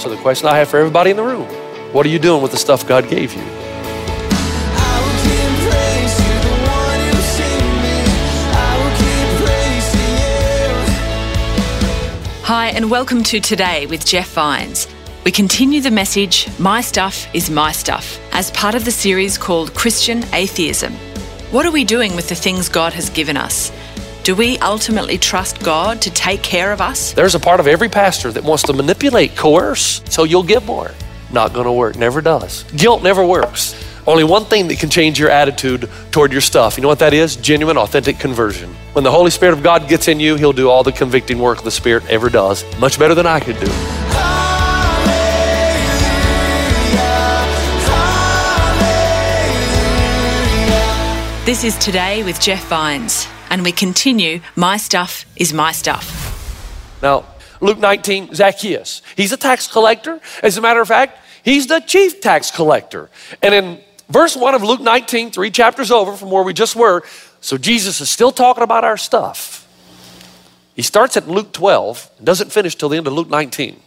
So the question I have for everybody in the room, what are you doing with the stuff God gave you? Hi, and welcome to Today with Jeff Vines. We continue the message, My Stuff is My Stuff, as part of the series called Christian Atheism. What are we doing with the things God has given us? Do we ultimately trust God to take care of us? There's a part of every pastor that wants to manipulate, coerce, so you'll give more. Not going to work. Never does. Guilt never works. Only one thing that can change your attitude toward your stuff. You know what that is? Genuine, authentic conversion. When the Holy Spirit of God gets in you, He'll do all the convicting work the Spirit ever does, much better than I could do. This is Today with Jeff Vines, and we continue My Stuff is My Stuff. Now, Luke 19, Zacchaeus. He's a tax collector. As a matter of fact, he's the chief tax collector. And in verse 1 of Luke 19, three chapters over from where we just were, so Jesus is still talking about our stuff. He starts at Luke 12 and doesn't finish till the end of Luke 19.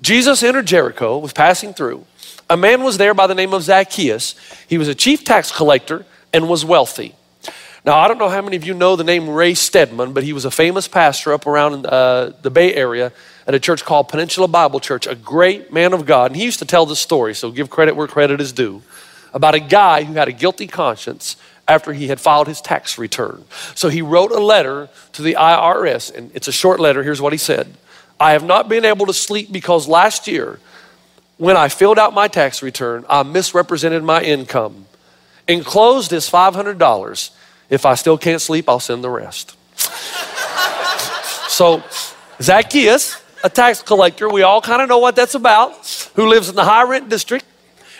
Jesus entered Jericho, was passing through. A man was there by the name of Zacchaeus. He was a chief tax collector and was wealthy. Now, I don't know how many of you know the name Ray Stedman, but he was a famous pastor up around uh, the Bay Area at a church called Peninsula Bible Church, a great man of God. And he used to tell this story, so give credit where credit is due, about a guy who had a guilty conscience after he had filed his tax return. So he wrote a letter to the IRS, and it's a short letter. Here's what he said I have not been able to sleep because last year, when I filled out my tax return, I misrepresented my income. Enclosed is $500. If I still can't sleep, I'll send the rest. so, Zacchaeus, a tax collector, we all kind of know what that's about, who lives in the high rent district.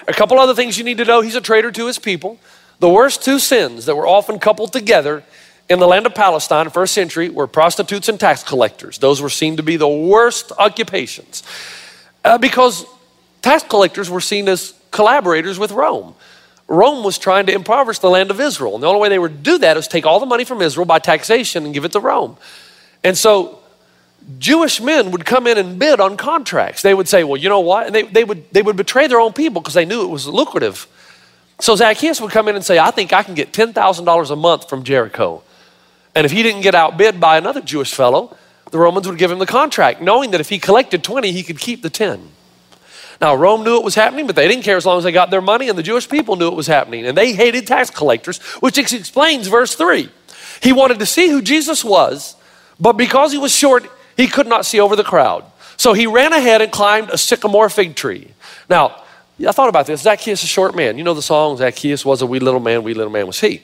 A couple other things you need to know he's a traitor to his people. The worst two sins that were often coupled together in the land of Palestine, first century, were prostitutes and tax collectors. Those were seen to be the worst occupations uh, because tax collectors were seen as collaborators with Rome. Rome was trying to impoverish the land of Israel. And the only way they would do that was take all the money from Israel by taxation and give it to Rome. And so Jewish men would come in and bid on contracts. They would say, well, you know what? And they, they, would, they would betray their own people because they knew it was lucrative. So Zacchaeus would come in and say, I think I can get $10,000 a month from Jericho. And if he didn't get outbid by another Jewish fellow, the Romans would give him the contract, knowing that if he collected 20, he could keep the 10. Now, Rome knew it was happening, but they didn't care as long as they got their money, and the Jewish people knew it was happening. And they hated tax collectors, which explains verse 3. He wanted to see who Jesus was, but because he was short, he could not see over the crowd. So he ran ahead and climbed a sycamore fig tree. Now, I thought about this. Zacchaeus, is a short man. You know the song, Zacchaeus was a wee little man, wee little man was he.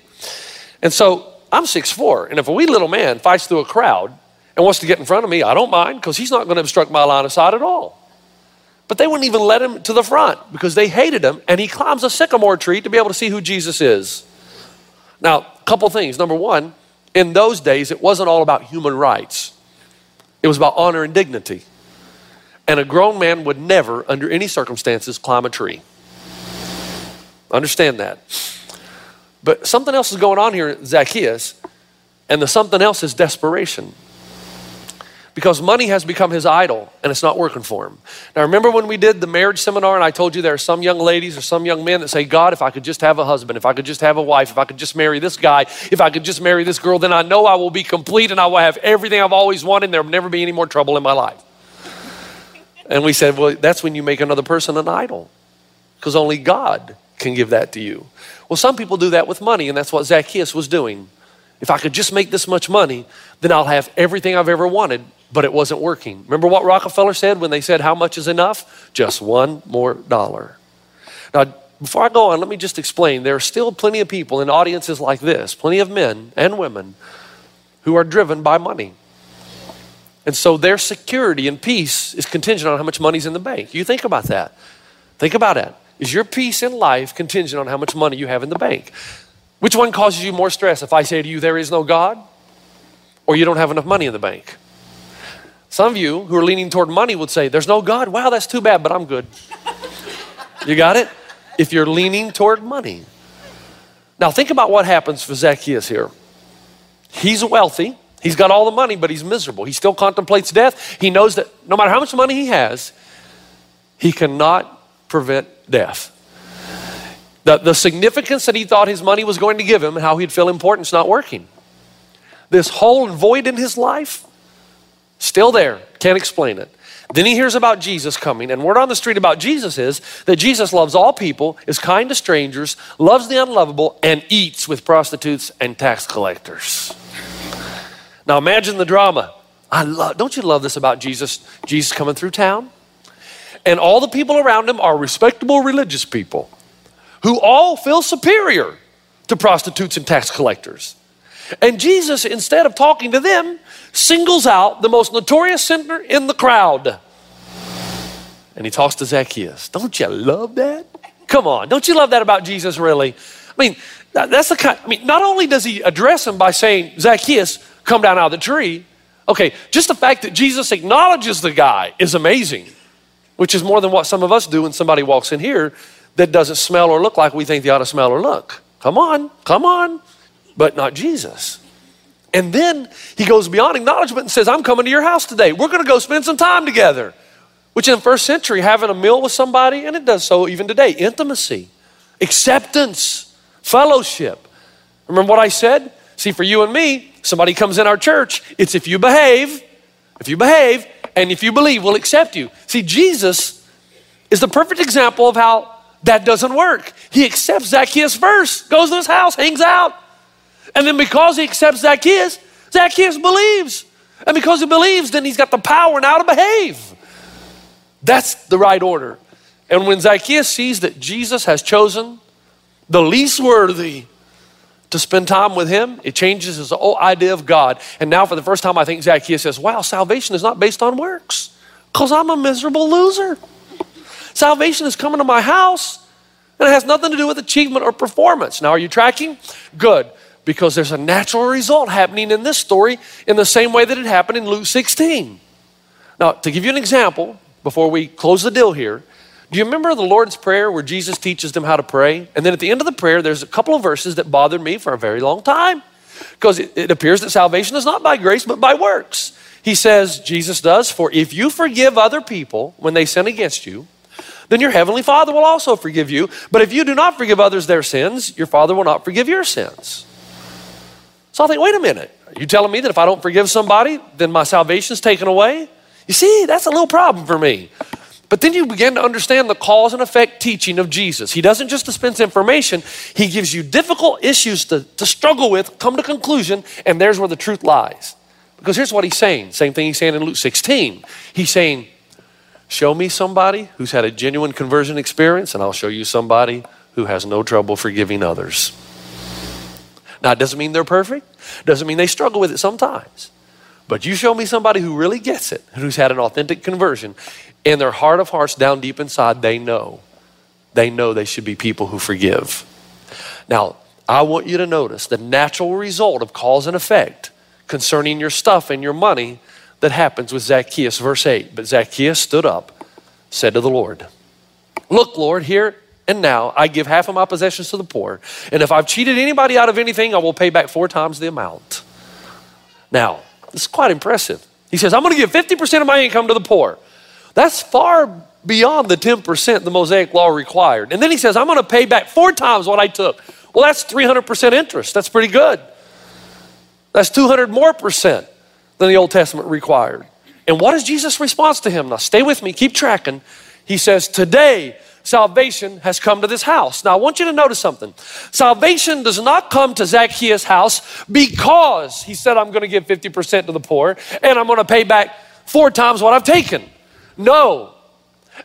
And so I'm 6'4, and if a wee little man fights through a crowd and wants to get in front of me, I don't mind because he's not going to obstruct my line of sight at all. But they wouldn't even let him to the front because they hated him, and he climbs a sycamore tree to be able to see who Jesus is. Now, a couple things. Number one, in those days, it wasn't all about human rights, it was about honor and dignity. And a grown man would never, under any circumstances, climb a tree. Understand that. But something else is going on here, Zacchaeus, and the something else is desperation because money has become his idol and it's not working for him. Now, remember when we did the marriage seminar and I told you there are some young ladies or some young men that say, God, if I could just have a husband, if I could just have a wife, if I could just marry this guy, if I could just marry this girl, then I know I will be complete and I will have everything I've always wanted and there will never be any more trouble in my life. And we said, well, that's when you make another person an idol because only God can give that to you. Well, some people do that with money, and that's what Zacchaeus was doing. If I could just make this much money, then I'll have everything I've ever wanted but it wasn't working. Remember what Rockefeller said when they said, How much is enough? Just one more dollar. Now, before I go on, let me just explain there are still plenty of people in audiences like this, plenty of men and women who are driven by money. And so their security and peace is contingent on how much money's in the bank. You think about that. Think about it. Is your peace in life contingent on how much money you have in the bank? Which one causes you more stress if I say to you, there is no God, or you don't have enough money in the bank? Some of you who are leaning toward money would say, There's no God. Wow, that's too bad, but I'm good. you got it? If you're leaning toward money. Now, think about what happens for Zacchaeus here. He's wealthy, he's got all the money, but he's miserable. He still contemplates death. He knows that no matter how much money he has, he cannot prevent death. The, the significance that he thought his money was going to give him and how he'd feel important is not working. This hole and void in his life, still there, can't explain it. Then he hears about Jesus coming, and word on the street about Jesus is that Jesus loves all people, is kind to strangers, loves the unlovable, and eats with prostitutes and tax collectors. Now imagine the drama. I love, don't you love this about Jesus? Jesus coming through town? and all the people around him are respectable religious people who all feel superior to prostitutes and tax collectors. And Jesus, instead of talking to them, singles out the most notorious sinner in the crowd. And he talks to Zacchaeus. Don't you love that? Come on, don't you love that about Jesus, really? I mean, that's the kind, I mean, not only does he address him by saying, Zacchaeus, come down out of the tree. Okay, just the fact that Jesus acknowledges the guy is amazing which is more than what some of us do when somebody walks in here that doesn't smell or look like we think they ought to smell or look. Come on, come on, but not Jesus. And then he goes beyond acknowledgement and says, I'm coming to your house today. We're going to go spend some time together. Which in the first century, having a meal with somebody, and it does so even today, intimacy, acceptance, fellowship. Remember what I said? See, for you and me, somebody comes in our church, it's if you behave, if you behave, and if you believe, we'll accept you. See, Jesus is the perfect example of how that doesn't work. He accepts Zacchaeus first, goes to his house, hangs out. And then because he accepts Zacchaeus, Zacchaeus believes. And because he believes, then he's got the power now to behave. That's the right order. And when Zacchaeus sees that Jesus has chosen the least worthy to spend time with him, it changes his whole idea of God. And now, for the first time, I think Zacchaeus says, Wow, salvation is not based on works because I'm a miserable loser. Salvation is coming to my house and it has nothing to do with achievement or performance. Now, are you tracking? Good, because there's a natural result happening in this story in the same way that it happened in Luke 16. Now, to give you an example, before we close the deal here, do you remember the Lord's Prayer where Jesus teaches them how to pray? And then at the end of the prayer, there's a couple of verses that bothered me for a very long time because it, it appears that salvation is not by grace but by works. He says, Jesus does, for if you forgive other people when they sin against you, then your heavenly Father will also forgive you. But if you do not forgive others their sins, your Father will not forgive your sins. So I think, wait a minute. Are you telling me that if I don't forgive somebody, then my salvation is taken away? You see, that's a little problem for me. But then you begin to understand the cause and effect teaching of Jesus. He doesn't just dispense information, he gives you difficult issues to, to struggle with, come to conclusion, and there's where the truth lies. Because here's what he's saying same thing he's saying in Luke 16. He's saying, Show me somebody who's had a genuine conversion experience, and I'll show you somebody who has no trouble forgiving others. Now, it doesn't mean they're perfect, doesn't mean they struggle with it sometimes. But you show me somebody who really gets it, who's had an authentic conversion, in their heart of hearts, down deep inside, they know. They know they should be people who forgive. Now, I want you to notice the natural result of cause and effect concerning your stuff and your money that happens with Zacchaeus, verse 8. But Zacchaeus stood up, said to the Lord, Look, Lord, here and now I give half of my possessions to the poor. And if I've cheated anybody out of anything, I will pay back four times the amount. Now, this is quite impressive. He says, I'm going to give 50% of my income to the poor. That's far beyond the 10% the Mosaic law required. And then he says, I'm going to pay back four times what I took. Well, that's 300% interest. That's pretty good. That's 200 more percent than the Old Testament required. And what is Jesus' response to him? Now, stay with me, keep tracking. He says, Today, salvation has come to this house. Now, I want you to notice something. Salvation does not come to Zacchaeus' house because he said, I'm going to give 50% to the poor and I'm going to pay back four times what I've taken. No.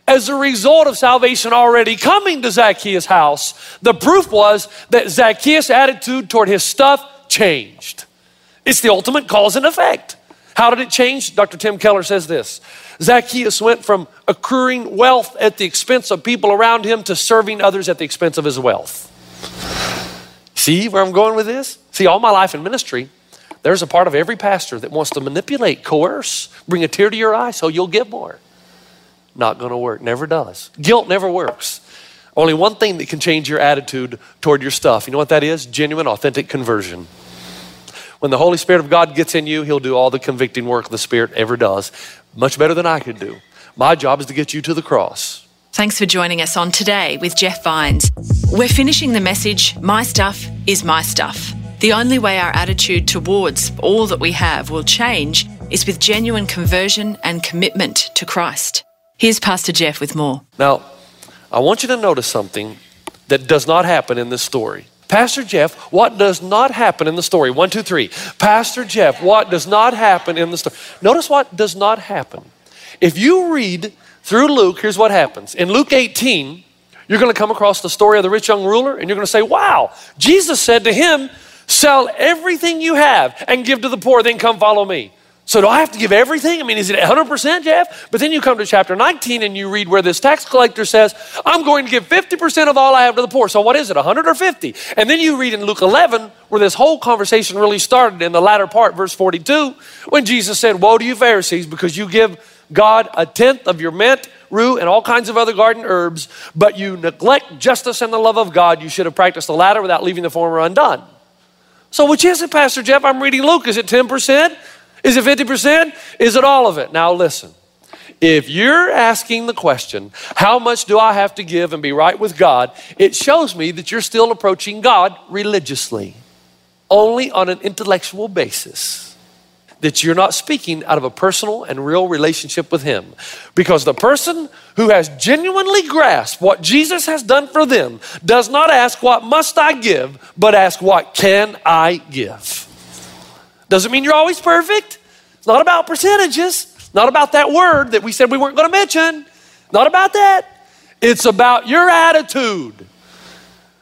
As a result of salvation already coming to Zacchaeus' house, the proof was that Zacchaeus' attitude toward his stuff changed. It's the ultimate cause and effect. How did it change? Dr. Tim Keller says this Zacchaeus went from accruing wealth at the expense of people around him to serving others at the expense of his wealth. See where I'm going with this? See, all my life in ministry, there's a part of every pastor that wants to manipulate, coerce, bring a tear to your eye so you'll give more. Not going to work. Never does. Guilt never works. Only one thing that can change your attitude toward your stuff. You know what that is? Genuine, authentic conversion. When the Holy Spirit of God gets in you, He'll do all the convicting work the Spirit ever does, much better than I could do. My job is to get you to the cross. Thanks for joining us on Today with Jeff Vines. We're finishing the message My Stuff is My Stuff. The only way our attitude towards all that we have will change is with genuine conversion and commitment to Christ. Here's Pastor Jeff with more. Now, I want you to notice something that does not happen in this story. Pastor Jeff, what does not happen in the story? One, two, three. Pastor Jeff, what does not happen in the story? Notice what does not happen. If you read through Luke, here's what happens. In Luke 18, you're going to come across the story of the rich young ruler, and you're going to say, Wow, Jesus said to him, Sell everything you have and give to the poor, then come follow me. So do I have to give everything? I mean, is it 100%, Jeff? But then you come to chapter 19 and you read where this tax collector says, I'm going to give 50% of all I have to the poor. So what is it, 100 or 50? And then you read in Luke 11 where this whole conversation really started in the latter part, verse 42, when Jesus said, Woe to you, Pharisees, because you give God a tenth of your mint, rue, and all kinds of other garden herbs, but you neglect justice and the love of God. You should have practiced the latter without leaving the former undone. So which is it, Pastor Jeff? I'm reading Luke. Is it 10%? Is it 50%? Is it all of it? Now, listen. If you're asking the question, how much do I have to give and be right with God? It shows me that you're still approaching God religiously, only on an intellectual basis. That you're not speaking out of a personal and real relationship with Him. Because the person who has genuinely grasped what Jesus has done for them does not ask, What must I give? but ask, What can I give? Doesn't mean you're always perfect. It's not about percentages. Not about that word that we said we weren't going to mention. Not about that. It's about your attitude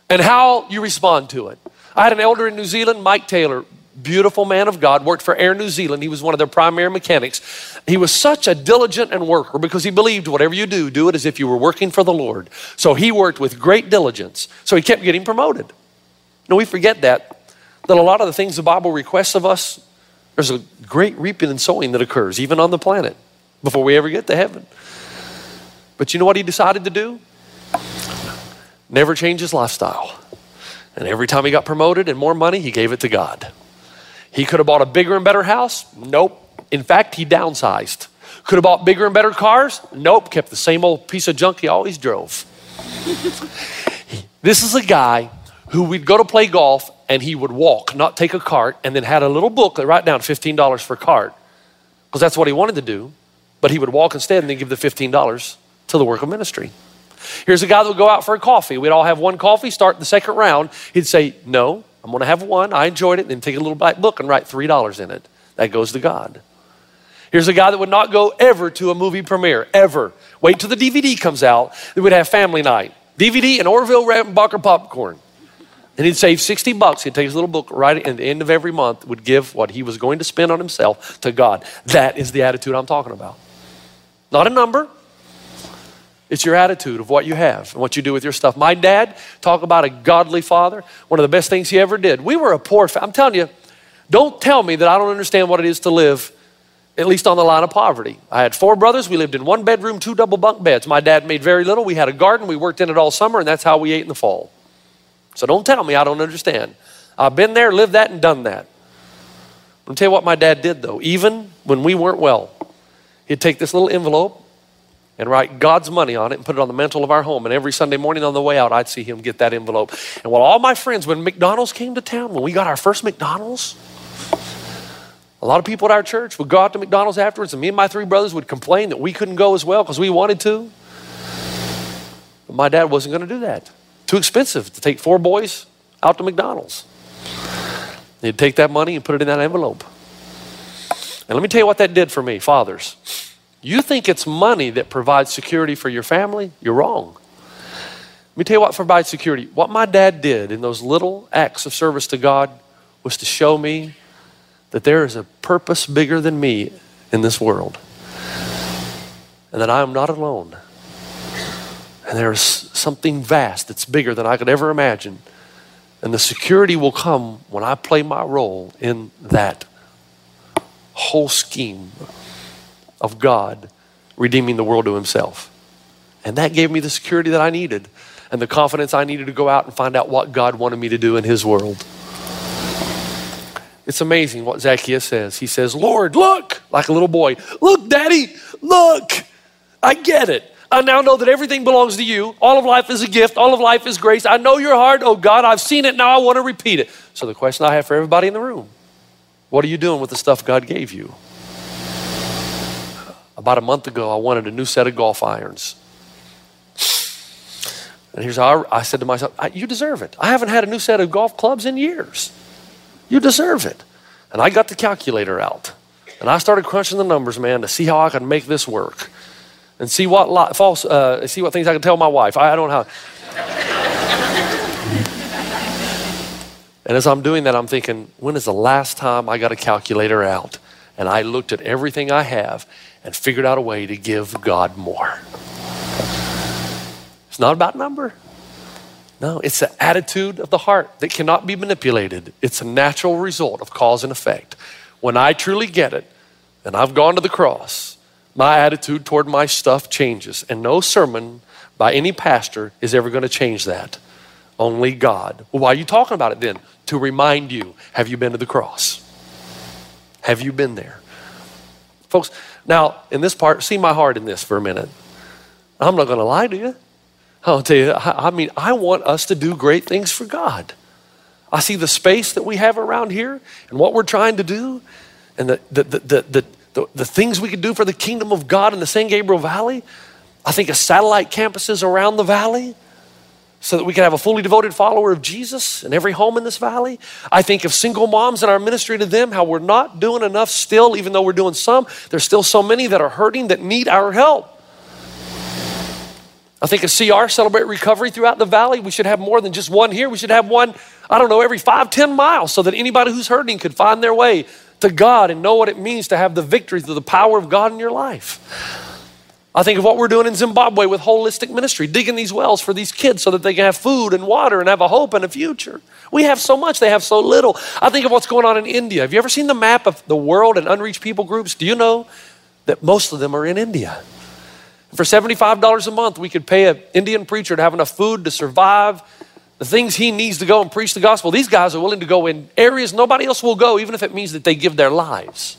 and how you respond to it. I had an elder in New Zealand, Mike Taylor, beautiful man of God, worked for Air New Zealand. He was one of their primary mechanics. He was such a diligent and worker because he believed whatever you do, do it as if you were working for the Lord. So he worked with great diligence. So he kept getting promoted. No, we forget that that a lot of the things the Bible requests of us, there's a great reaping and sowing that occurs, even on the planet, before we ever get to heaven. But you know what he decided to do? Never change his lifestyle. And every time he got promoted and more money, he gave it to God. He could have bought a bigger and better house? Nope. In fact, he downsized. Could have bought bigger and better cars? Nope. Kept the same old piece of junk he always drove. this is a guy who we'd go to play golf and he would walk, not take a cart, and then had a little book that write down $15 for cart because that's what he wanted to do. But he would walk instead and then give the $15 to the work of ministry. Here's a guy that would go out for a coffee. We'd all have one coffee, start the second round. He'd say, No, I'm going to have one. I enjoyed it. And then take a little black book and write $3 in it. That goes to God. Here's a guy that would not go ever to a movie premiere, ever. Wait till the DVD comes out. They would have family night. DVD and Orville Redenbacher popcorn. And he'd save 60 bucks. He'd take his little book right at the end of every month, would give what he was going to spend on himself to God. That is the attitude I'm talking about. Not a number. It's your attitude of what you have and what you do with your stuff. My dad, talk about a godly father, one of the best things he ever did. We were a poor, fa- I'm telling you, don't tell me that I don't understand what it is to live at least on the line of poverty. I had four brothers. We lived in one bedroom, two double bunk beds. My dad made very little. We had a garden. We worked in it all summer, and that's how we ate in the fall. So don't tell me I don't understand. I've been there, lived that, and done that. I'll tell you what my dad did though. Even when we weren't well, he'd take this little envelope and write God's money on it and put it on the mantle of our home. And every Sunday morning on the way out, I'd see him get that envelope. And while all my friends, when McDonald's came to town, when we got our first McDonald's, a lot of people at our church would go out to McDonald's afterwards, and me and my three brothers would complain that we couldn't go as well because we wanted to. But my dad wasn't going to do that. Too expensive to take four boys out to McDonald's. He'd take that money and put it in that envelope. And let me tell you what that did for me, fathers. You think it's money that provides security for your family? You're wrong. Let me tell you what provides security. What my dad did in those little acts of service to God was to show me that there is a purpose bigger than me in this world, and that I am not alone. And there is something vast that's bigger than I could ever imagine. And the security will come when I play my role in that whole scheme of God redeeming the world to Himself. And that gave me the security that I needed and the confidence I needed to go out and find out what God wanted me to do in His world. It's amazing what Zacchaeus says. He says, Lord, look, like a little boy, look, Daddy, look. I get it. I now know that everything belongs to you. All of life is a gift. All of life is grace. I know your heart. Oh God, I've seen it. Now I want to repeat it. So the question I have for everybody in the room what are you doing with the stuff God gave you? About a month ago, I wanted a new set of golf irons. And here's how I, I said to myself, You deserve it. I haven't had a new set of golf clubs in years. You deserve it. And I got the calculator out. And I started crunching the numbers, man, to see how I could make this work. And see what li- false, uh, see what things I can tell my wife. I, I don't know how. and as I'm doing that, I'm thinking, when is the last time I got a calculator out? And I looked at everything I have and figured out a way to give God more. It's not about number. No, it's the attitude of the heart that cannot be manipulated. It's a natural result of cause and effect. When I truly get it, and I've gone to the cross, my attitude toward my stuff changes. And no sermon by any pastor is ever going to change that. Only God. Well, why are you talking about it then? To remind you have you been to the cross? Have you been there? Folks, now in this part, see my heart in this for a minute. I'm not going to lie to you. I'll tell you, I mean, I want us to do great things for God. I see the space that we have around here and what we're trying to do and the, the, the, the, the, the things we could do for the kingdom of God in the San Gabriel Valley. I think of satellite campuses around the valley so that we can have a fully devoted follower of Jesus in every home in this valley. I think of single moms and our ministry to them, how we're not doing enough still, even though we're doing some. There's still so many that are hurting that need our help. I think of CR, Celebrate Recovery throughout the valley. We should have more than just one here. We should have one, I don't know, every five, ten miles so that anybody who's hurting could find their way to God and know what it means to have the victory through the power of God in your life. I think of what we're doing in Zimbabwe with holistic ministry, digging these wells for these kids so that they can have food and water and have a hope and a future. We have so much, they have so little. I think of what's going on in India. Have you ever seen the map of the world and unreached people groups? Do you know that most of them are in India? For $75 a month, we could pay an Indian preacher to have enough food to survive the things he needs to go and preach the gospel. These guys are willing to go in areas nobody else will go, even if it means that they give their lives.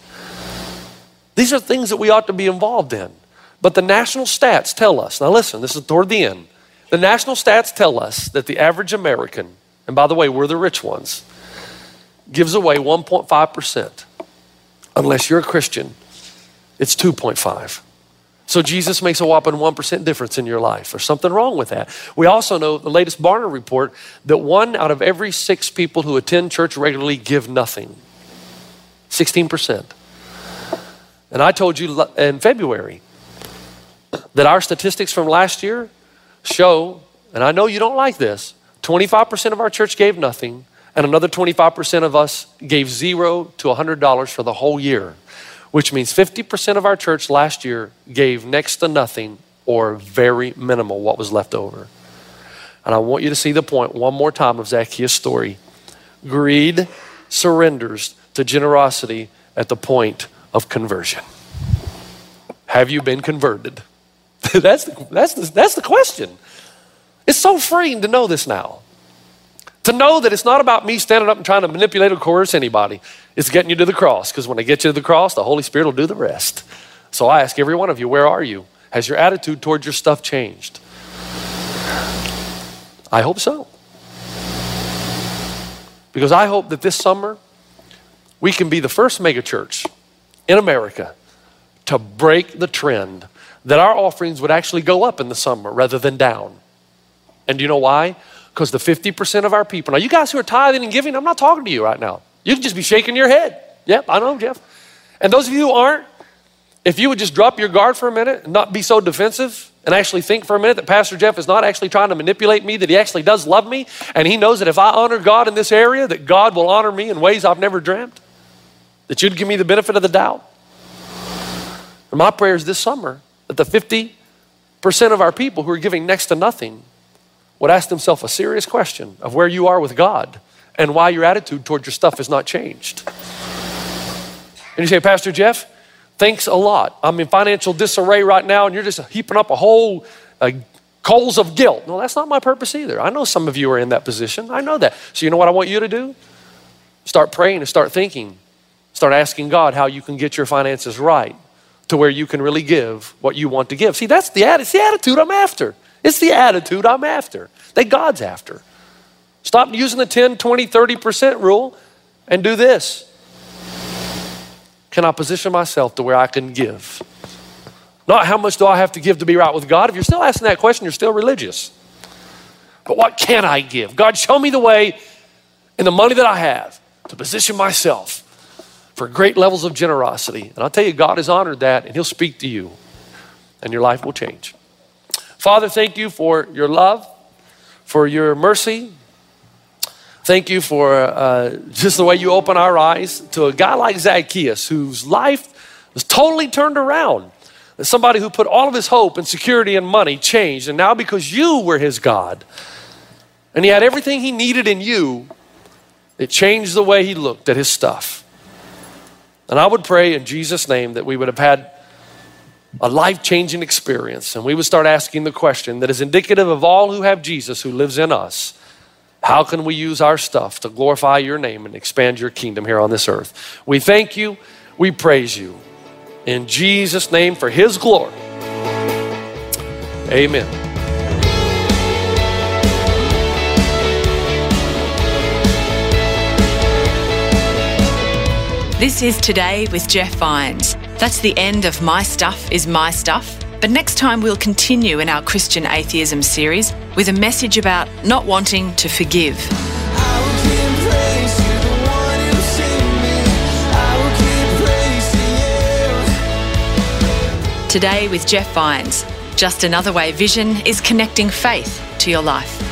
These are things that we ought to be involved in. But the national stats tell us now, listen, this is toward the end. The national stats tell us that the average American, and by the way, we're the rich ones, gives away 1.5%. Unless you're a Christian, it's 2.5. So Jesus makes a whopping 1% difference in your life. There's something wrong with that. We also know the latest Barna report that one out of every six people who attend church regularly give nothing. 16%. And I told you in February that our statistics from last year show, and I know you don't like this, 25% of our church gave nothing, and another 25% of us gave zero to $100 for the whole year which means 50% of our church last year gave next to nothing or very minimal what was left over. And I want you to see the point one more time of Zacchaeus' story. Greed surrenders to generosity at the point of conversion. Have you been converted? that's, the, that's, the, that's the question. It's so freeing to know this now. To know that it's not about me standing up and trying to manipulate or coerce anybody. It's getting you to the cross because when I get you to the cross, the Holy Spirit will do the rest. So I ask every one of you, where are you? Has your attitude towards your stuff changed? I hope so. Because I hope that this summer we can be the first megachurch in America to break the trend that our offerings would actually go up in the summer rather than down. And do you know why? Because the 50% of our people, now you guys who are tithing and giving, I'm not talking to you right now. You can just be shaking your head. Yep, I know, Jeff. And those of you who aren't, if you would just drop your guard for a minute and not be so defensive and actually think for a minute that Pastor Jeff is not actually trying to manipulate me, that he actually does love me, and he knows that if I honor God in this area, that God will honor me in ways I've never dreamt. that you'd give me the benefit of the doubt. And my prayer is this summer that the 50% of our people who are giving next to nothing would ask themselves a serious question of where you are with God and why your attitude toward your stuff has not changed. And you say, Pastor Jeff, thanks a lot. I'm in financial disarray right now, and you're just heaping up a whole uh, coals of guilt. No, that's not my purpose either. I know some of you are in that position. I know that. So, you know what I want you to do? Start praying and start thinking. Start asking God how you can get your finances right to where you can really give what you want to give. See, that's the, it's the attitude I'm after. It's the attitude I'm after, that God's after. Stop using the 10, 20, 30% rule and do this. Can I position myself to where I can give? Not how much do I have to give to be right with God. If you're still asking that question, you're still religious. But what can I give? God, show me the way in the money that I have to position myself for great levels of generosity. And I'll tell you, God has honored that, and He'll speak to you, and your life will change. Father, thank you for your love, for your mercy. Thank you for uh, just the way you open our eyes to a guy like Zacchaeus, whose life was totally turned around. Somebody who put all of his hope and security and money changed. And now, because you were his God, and he had everything he needed in you, it changed the way he looked at his stuff. And I would pray in Jesus' name that we would have had a life changing experience. And we would start asking the question that is indicative of all who have Jesus who lives in us how can we use our stuff to glorify your name and expand your kingdom here on this earth? We thank you, we praise you. In Jesus' name for his glory. Amen. This is Today with Jeff Vines. That's the end of My Stuff is My Stuff. But next time, we'll continue in our Christian Atheism series with a message about not wanting to forgive. Today with Jeff Vines. Just another way Vision is connecting faith to your life.